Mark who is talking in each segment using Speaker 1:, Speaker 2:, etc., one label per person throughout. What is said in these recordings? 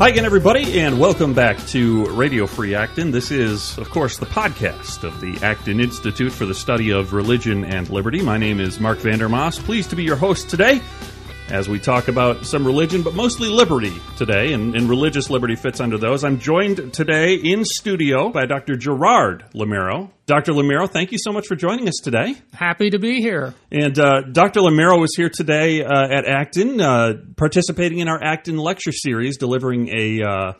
Speaker 1: Hi again, everybody, and welcome back to Radio Free Acton. This is, of course, the podcast of the Acton Institute for the Study of Religion and Liberty. My name is Marc Vander Maas. Pleased to be your host today as we talk about some religion, but mostly liberty today, and, and religious liberty fits under those. I'm joined today in studio by Dr. Gerard Lameiro. Dr. Lameiro, thank you so much for joining us today.
Speaker 2: Happy to be here.
Speaker 1: And uh, Dr. Lameiro was here today uh, at Acton, uh, participating in our Acton lecture series, delivering a uh,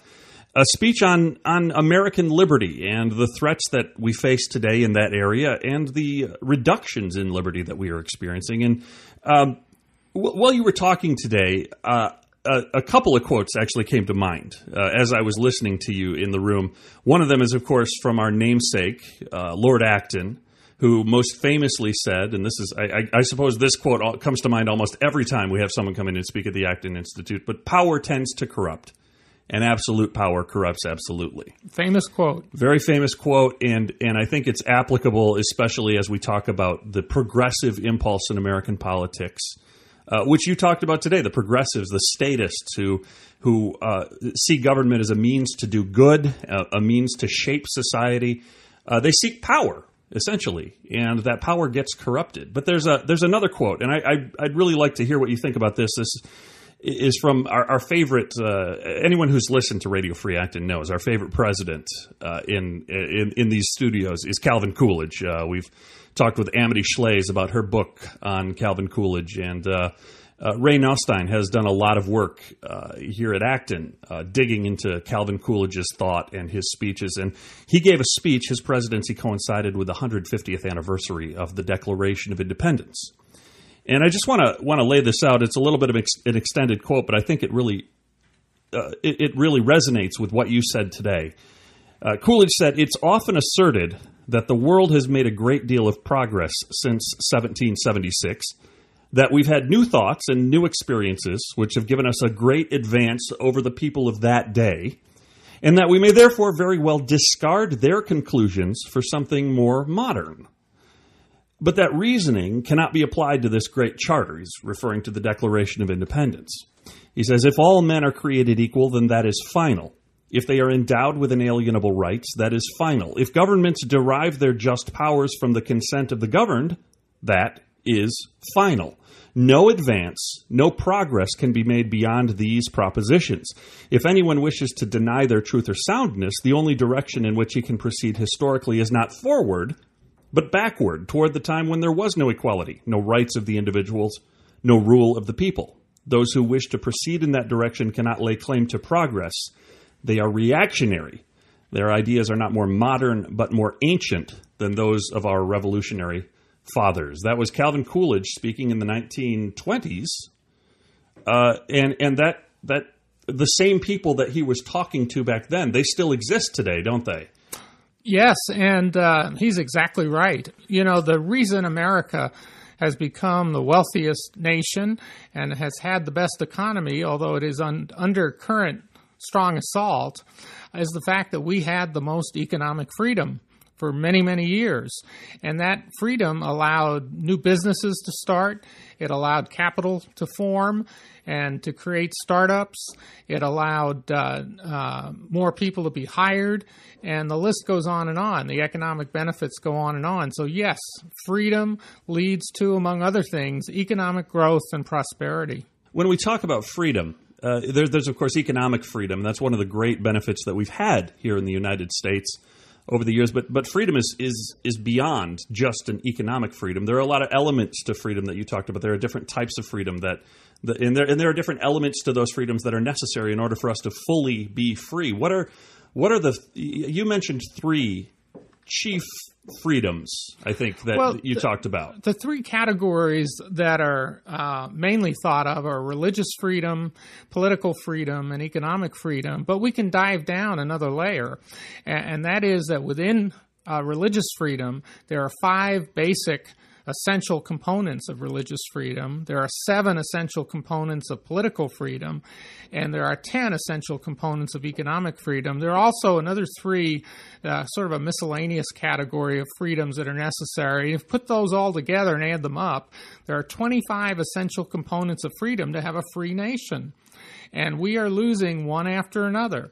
Speaker 1: a speech on on American liberty and the threats that we face today in that area, and the reductions in liberty that we are experiencing. And um, while you were talking today, uh, a, a, couple of quotes actually came to mind uh, as I was listening to you in the room. One of them is, of course, from our namesake, uh, Lord Acton, who most famously said, and this is, I, I, I, suppose this quote comes to mind almost every time we have someone come in and speak at the Acton Institute, but power tends to corrupt. And absolute power corrupts absolutely.
Speaker 2: Famous quote.
Speaker 1: Very famous quote, and and I think it's applicable, especially as we talk about the progressive impulse in American politics uh, which you talked about today, the progressives, the statists who who uh, see government as a means to do good, uh, a means to shape society. Uh, they seek power essentially, and that power gets corrupted. But there's a there's another quote, and I, I would really like to hear what you think about this. This is from our, our favorite. Uh, anyone who's listened to Radio Free Acton knows our favorite president uh, in, in in these studios is Calvin Coolidge. we've talked with Amity Shlaes about her book on Calvin Coolidge, and uh, uh, Ray Nothstine has done a lot of work uh, here at Acton, uh, digging into Calvin Coolidge's thought and his speeches. And he gave a speech. His presidency coincided with the 150th anniversary of the Declaration of Independence. And I just want to want to lay this out. It's a little bit of ex- an extended quote, but I think it really uh, it, it, really resonates with what you said today. Uh, Coolidge said, "It's often asserted that the world has made a great deal of progress since 1776, that we've had new thoughts and new experiences which have given us a great advance over the people of that day, and that we may therefore very well discard their conclusions for something more modern. But that reasoning cannot be applied to this great charter. He's referring to the Declaration of Independence. He says, If all men are created equal, then that is final. If they are endowed with inalienable rights, that is final. If governments derive their just powers from the consent of the governed, that is final. No advance, no progress can be made beyond these propositions. If anyone wishes to deny their truth or soundness, the only direction in which he can proceed historically is not forward, but backward toward the time when there was no equality, no rights of the individuals, no rule of the people. Those who wish to proceed in that direction cannot lay claim to progress they are reactionary. Their ideas are not more modern, but more ancient than those of our revolutionary fathers. That was Calvin Coolidge speaking in the 1920s, uh, and and that that the same people that he was talking to back then, they still exist today, don't they?
Speaker 2: Yes, and uh, he's exactly right. You know, the reason America has become the wealthiest nation and has had the best economy, although it is un- under current strong assault is the fact that we had the most economic freedom for many, many years. And that freedom allowed new businesses to start, it allowed capital to form and to create startups, it allowed uh, uh, more people to be hired, and the list goes on and on. The economic benefits go on and on. So, yes, freedom leads to, among other things, economic growth and prosperity.
Speaker 1: When we talk about freedom, uh, there, there's of course economic freedom. That's one of the great benefits that we've had here in the United States over the years. But but freedom is is is beyond just an economic freedom. There are a lot of elements to freedom that you talked about. There are different types of freedom that. The, and there and there are different elements to those freedoms that are necessary in order for us to fully be free. What are what are the you mentioned three chief freedoms, I think, that well, you
Speaker 2: the,
Speaker 1: talked about.
Speaker 2: The three categories that are uh, mainly thought of are religious freedom, political freedom, and economic freedom. But we can dive down another layer, and, and that is that within uh, religious freedom, there are five basic essential components of religious freedom. There are seven essential components of political freedom, and there are 10 essential components of economic freedom. There are also another three, uh, sort of a miscellaneous category of freedoms that are necessary. If you put those all together and add them up, there are 25 essential components of freedom to have a free nation. And we are losing one after another.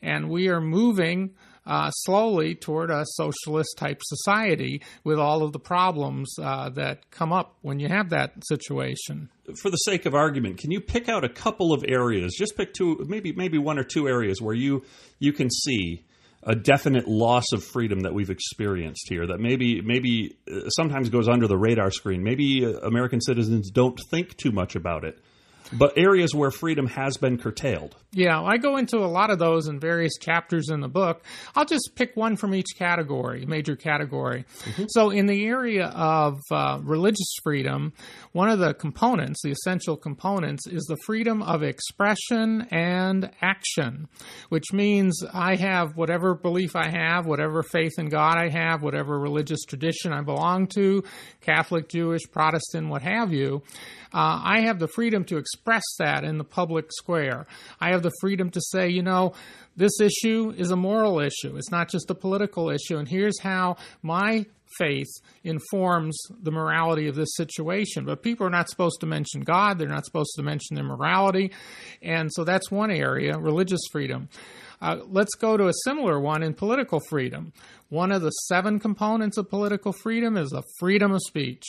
Speaker 2: And we are moving uh, slowly toward a socialist type society with all of the problems uh, that come up when you have that situation.
Speaker 1: For the sake of argument, can you pick out a couple of areas? Just pick two, maybe maybe one or two areas where you you can see a definite loss of freedom that we've experienced here that maybe maybe uh, sometimes goes under the radar screen. Maybe uh, American citizens don't think too much about it but areas where freedom has been curtailed.
Speaker 2: Yeah, I go into a lot of those in various chapters in the book. I'll just pick one from each category, major category. Mm-hmm. So, in the area of uh, religious freedom, one of the components, the essential components, is the freedom of expression and action, which means I have whatever belief I have, whatever faith in God I have, whatever religious tradition I belong to Catholic, Jewish, Protestant, what have you. Uh, I have the freedom to express that in the public square. I have the freedom to say, you know, this issue is a moral issue. It's not just a political issue. And here's how my faith informs the morality of this situation. But people are not supposed to mention God, they're not supposed to mention their morality. And so that's one area religious freedom. Uh, let's go to a similar one in political freedom. One of the seven components of political freedom is the freedom of speech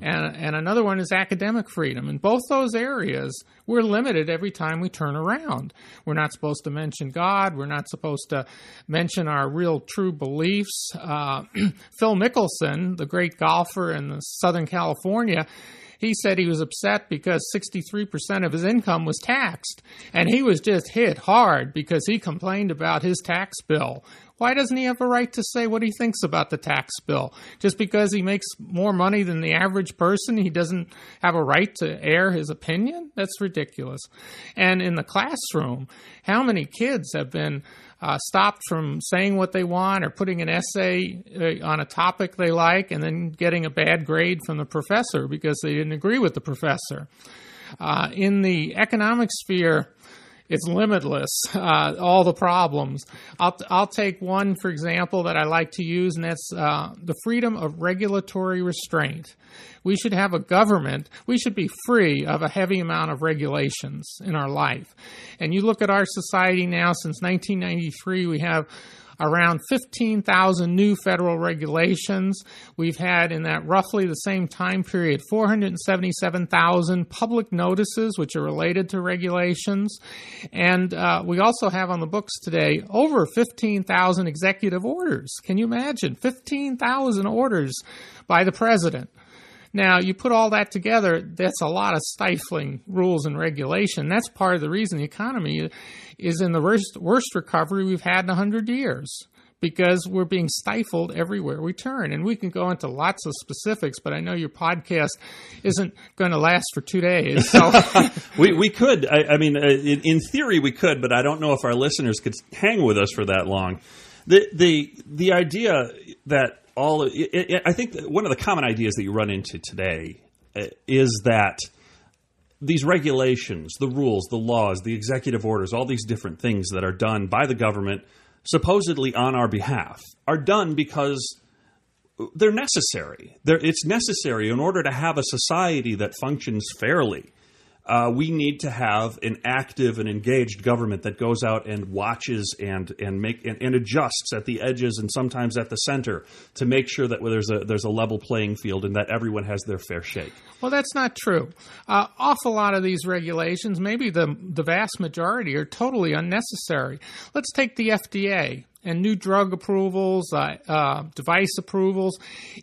Speaker 2: and and another one is academic freedom. In both those areas, we're limited every time we turn around. We're not supposed to mention God. We're not supposed to mention our real true beliefs. Uh, Phil Mickelson, the great golfer in Southern California, he said he was upset because 63% of his income was taxed. And he was just hit hard because he complained about his tax bill. Why doesn't he have a right to say what he thinks about the tax bill? Just because he makes more money than the average person, he doesn't have a right to air his opinion? That's ridiculous. And in the classroom, how many kids have been uh, stopped from saying what they want or putting an essay uh, on a topic they like and then getting a bad grade from the professor because they didn't agree with the professor? Uh, in the economic sphere, it's limitless. Uh, all the problems. I'll I'll take one for example that I like to use, and that's uh, the freedom of regulatory restraint. We should have a government. We should be free of a heavy amount of regulations in our life. And you look at our society now. Since 1993, we have around 15,000 new federal regulations. We've had in that roughly the same time period 477,000 public notices which are related to regulations. And uh, we also have on the books today over 15,000 executive orders. Can you imagine? 15,000 orders by the president. Now, you put all that together, that's a lot of stifling rules and regulation. That's part of the reason the economy is in the worst, worst recovery we've had in 100 years because we're being stifled everywhere we turn. And we can go into lots of specifics, but I know your podcast isn't going to last for two days. So
Speaker 1: we, we could. I, I mean, uh, in, in, theory, we could, but I don't know if our listeners could hang with us for that long. The the the idea that all it, it, I think one of the common ideas that you run into today uh, is that these regulations, the rules, the laws, the executive orders, all these different things that are done by the government supposedly on our behalf are done because they're necessary. They're, it's necessary in order to have a society that functions fairly uh, we need to have an active and engaged government that goes out and watches and and make and, and, adjusts at the edges and sometimes at the center to make sure that there's a there's a level playing field and that everyone has their fair shake.
Speaker 2: Well, that's not true. Uh, awful lot of these regulations, maybe the the vast majority, are totally unnecessary. Let's take the FDA and new drug approvals, uh, uh, device approvals.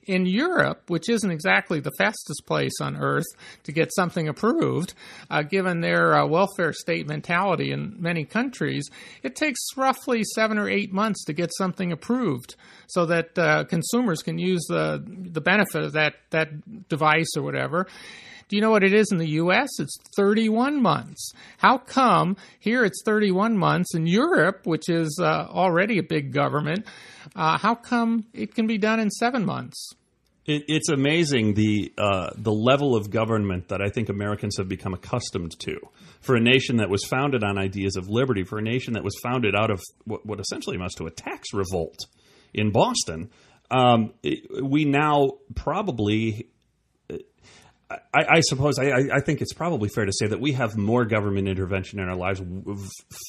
Speaker 2: In Europe, which isn't exactly the fastest place on earth to get something approved, uh, given their uh, welfare state mentality in many countries, it takes roughly seven or eight months to get something approved so that uh, consumers can use the, the benefit of that, that device or whatever. Do you know what it is in the US? It's 31 months. How come here it's 31 months in Europe, which is uh, already a big government, uh, how come it can be done in seven months?
Speaker 1: It, it's amazing the uh, the level of government that I think Americans have become accustomed to. For a nation that was founded on ideas of liberty, for a nation that was founded out of what, what essentially amounts to a tax revolt in Boston, um, we now probably I, I suppose I, I, think it's probably fair to say that we have more government intervention in our lives,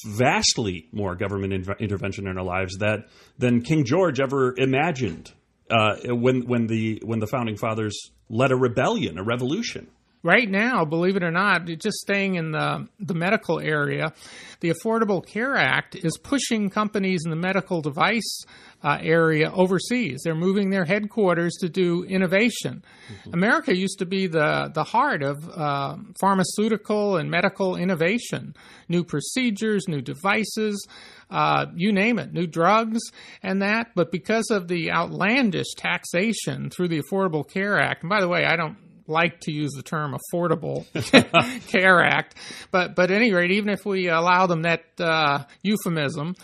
Speaker 1: vastly more government in, intervention in our lives that than King George ever imagined uh, when when the when the founding fathers led a rebellion, a revolution.
Speaker 2: Right now, believe it or not, just staying in the, the medical area, the Affordable Care Act is pushing companies in the medical device uh, area overseas. They're moving their headquarters to do innovation. Mm-hmm. America used to be the, the heart of uh, pharmaceutical and medical innovation, new procedures, new devices, uh, you name it, new drugs and that. But because of the outlandish taxation through the Affordable Care Act, and by the way, I don't like to use the term affordable care act but but at any rate even if we allow them that uh, euphemism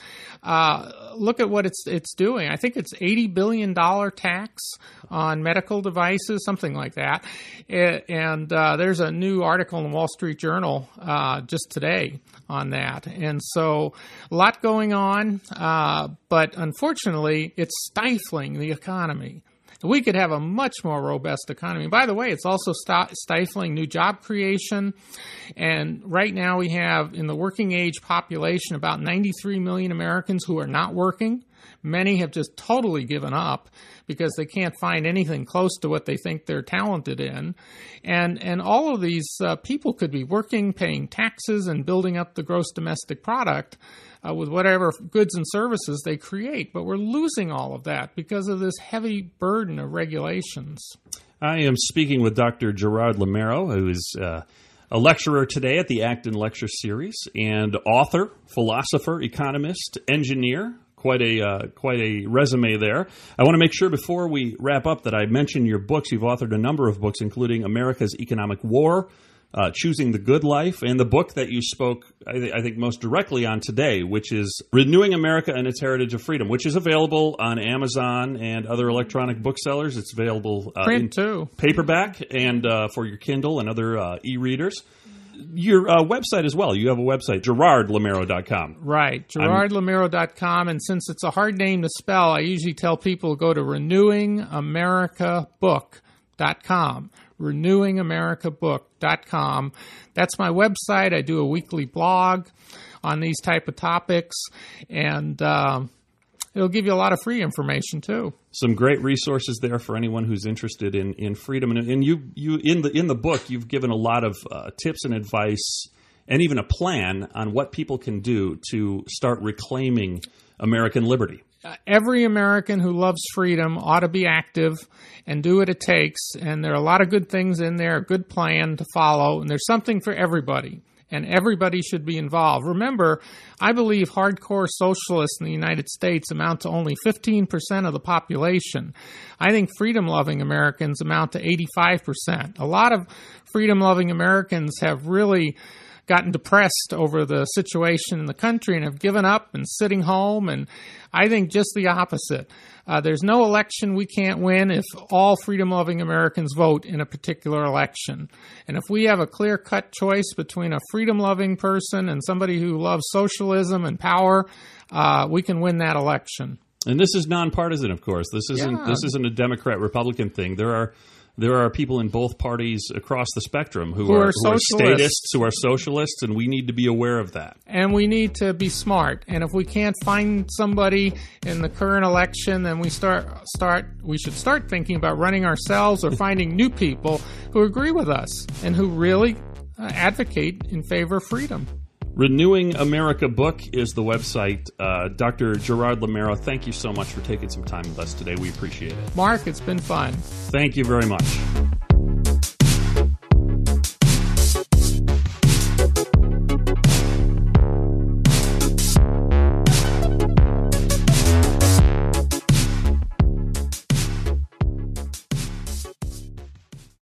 Speaker 2: uh, look at what it's it's doing. I think it's eighty billion dollar tax on medical devices, something like that. And uh, there's a new article in the Wall Street Journal uh, just today on that. And so a lot going on, uh, but unfortunately, it's stifling the economy we could have a much more robust economy. By the way, it's also stifling new job creation. And right now, we have in the working age population about 93 million Americans who are not working. Many have just totally given up because they can't find anything close to what they think they're talented in. And, and all of these uh, people could be working, paying taxes, and building up the gross domestic product uh, with whatever goods and services they create. But we're losing all of that because of this heavy burden of regulations.
Speaker 1: I am speaking with Dr. Gerard Lameiro, who is uh, a lecturer today at the Acton Lecture Series and author, philosopher, economist, engineer. Quite a uh, quite a resume there. I want to make sure before we wrap up that I mention your books. You've authored a number of books, including America's Economic War, uh, Choosing the Good Life, and the book that you spoke, I, th- I, think, most directly on today, which is Renewing America and Its Heritage of Freedom, which is available on Amazon and other electronic booksellers. It's available
Speaker 2: uh, print too,
Speaker 1: paperback, and uh, for your Kindle and other uh, e-readers. Your uh, website as well. You have a website, gerardlameiro.com.
Speaker 2: Right, gerardlameiro.com. And since it's a hard name to spell, I usually tell people to go to renewingamericabook.com renewingamericabook.com. That's my website. I do a weekly blog on these type of topics, and uh, it'll give you a lot of free information too.
Speaker 1: Some great resources there for anyone who's interested in, in freedom. And, and you you in the in the book you've given a lot of uh, tips and advice, and even a plan on what people can do to start reclaiming American liberty
Speaker 2: every American who loves freedom ought to be active and do what it takes. And there are a lot of good things in there, a good plan to follow, and there's something for everybody. And everybody should be involved. Remember, I believe hardcore socialists in the United States amount to only 15% of the population. I think freedom loving Americans amount to 85%. A lot of freedom loving Americans have really gotten depressed over the situation in the country and have given up and sitting home. And I think just the opposite. Uh, there's no election we can't win if all freedom loving Americans vote in a particular election. And if we have a clear cut choice between a freedom loving person and somebody who loves socialism and power, uh, we can win that election.
Speaker 1: And this is nonpartisan, of course. This isn't yeah. this isn't a Democrat Republican thing. There are there are people in both parties across the spectrum who,
Speaker 2: who
Speaker 1: are,
Speaker 2: are,
Speaker 1: who are statists, who are socialists, and we need to be aware of that.
Speaker 2: And we need to be smart. And if we can't find somebody in the current election, then we start start we should start thinking about running ourselves or finding new people who agree with us and who really uh, advocate in favor of freedom.
Speaker 1: Renewing America book is the website. Uh, Dr. Gerard Lameiro, thank you so much for taking some time with us today. We appreciate it.
Speaker 2: Marc, it's been fun.
Speaker 1: Thank you very much.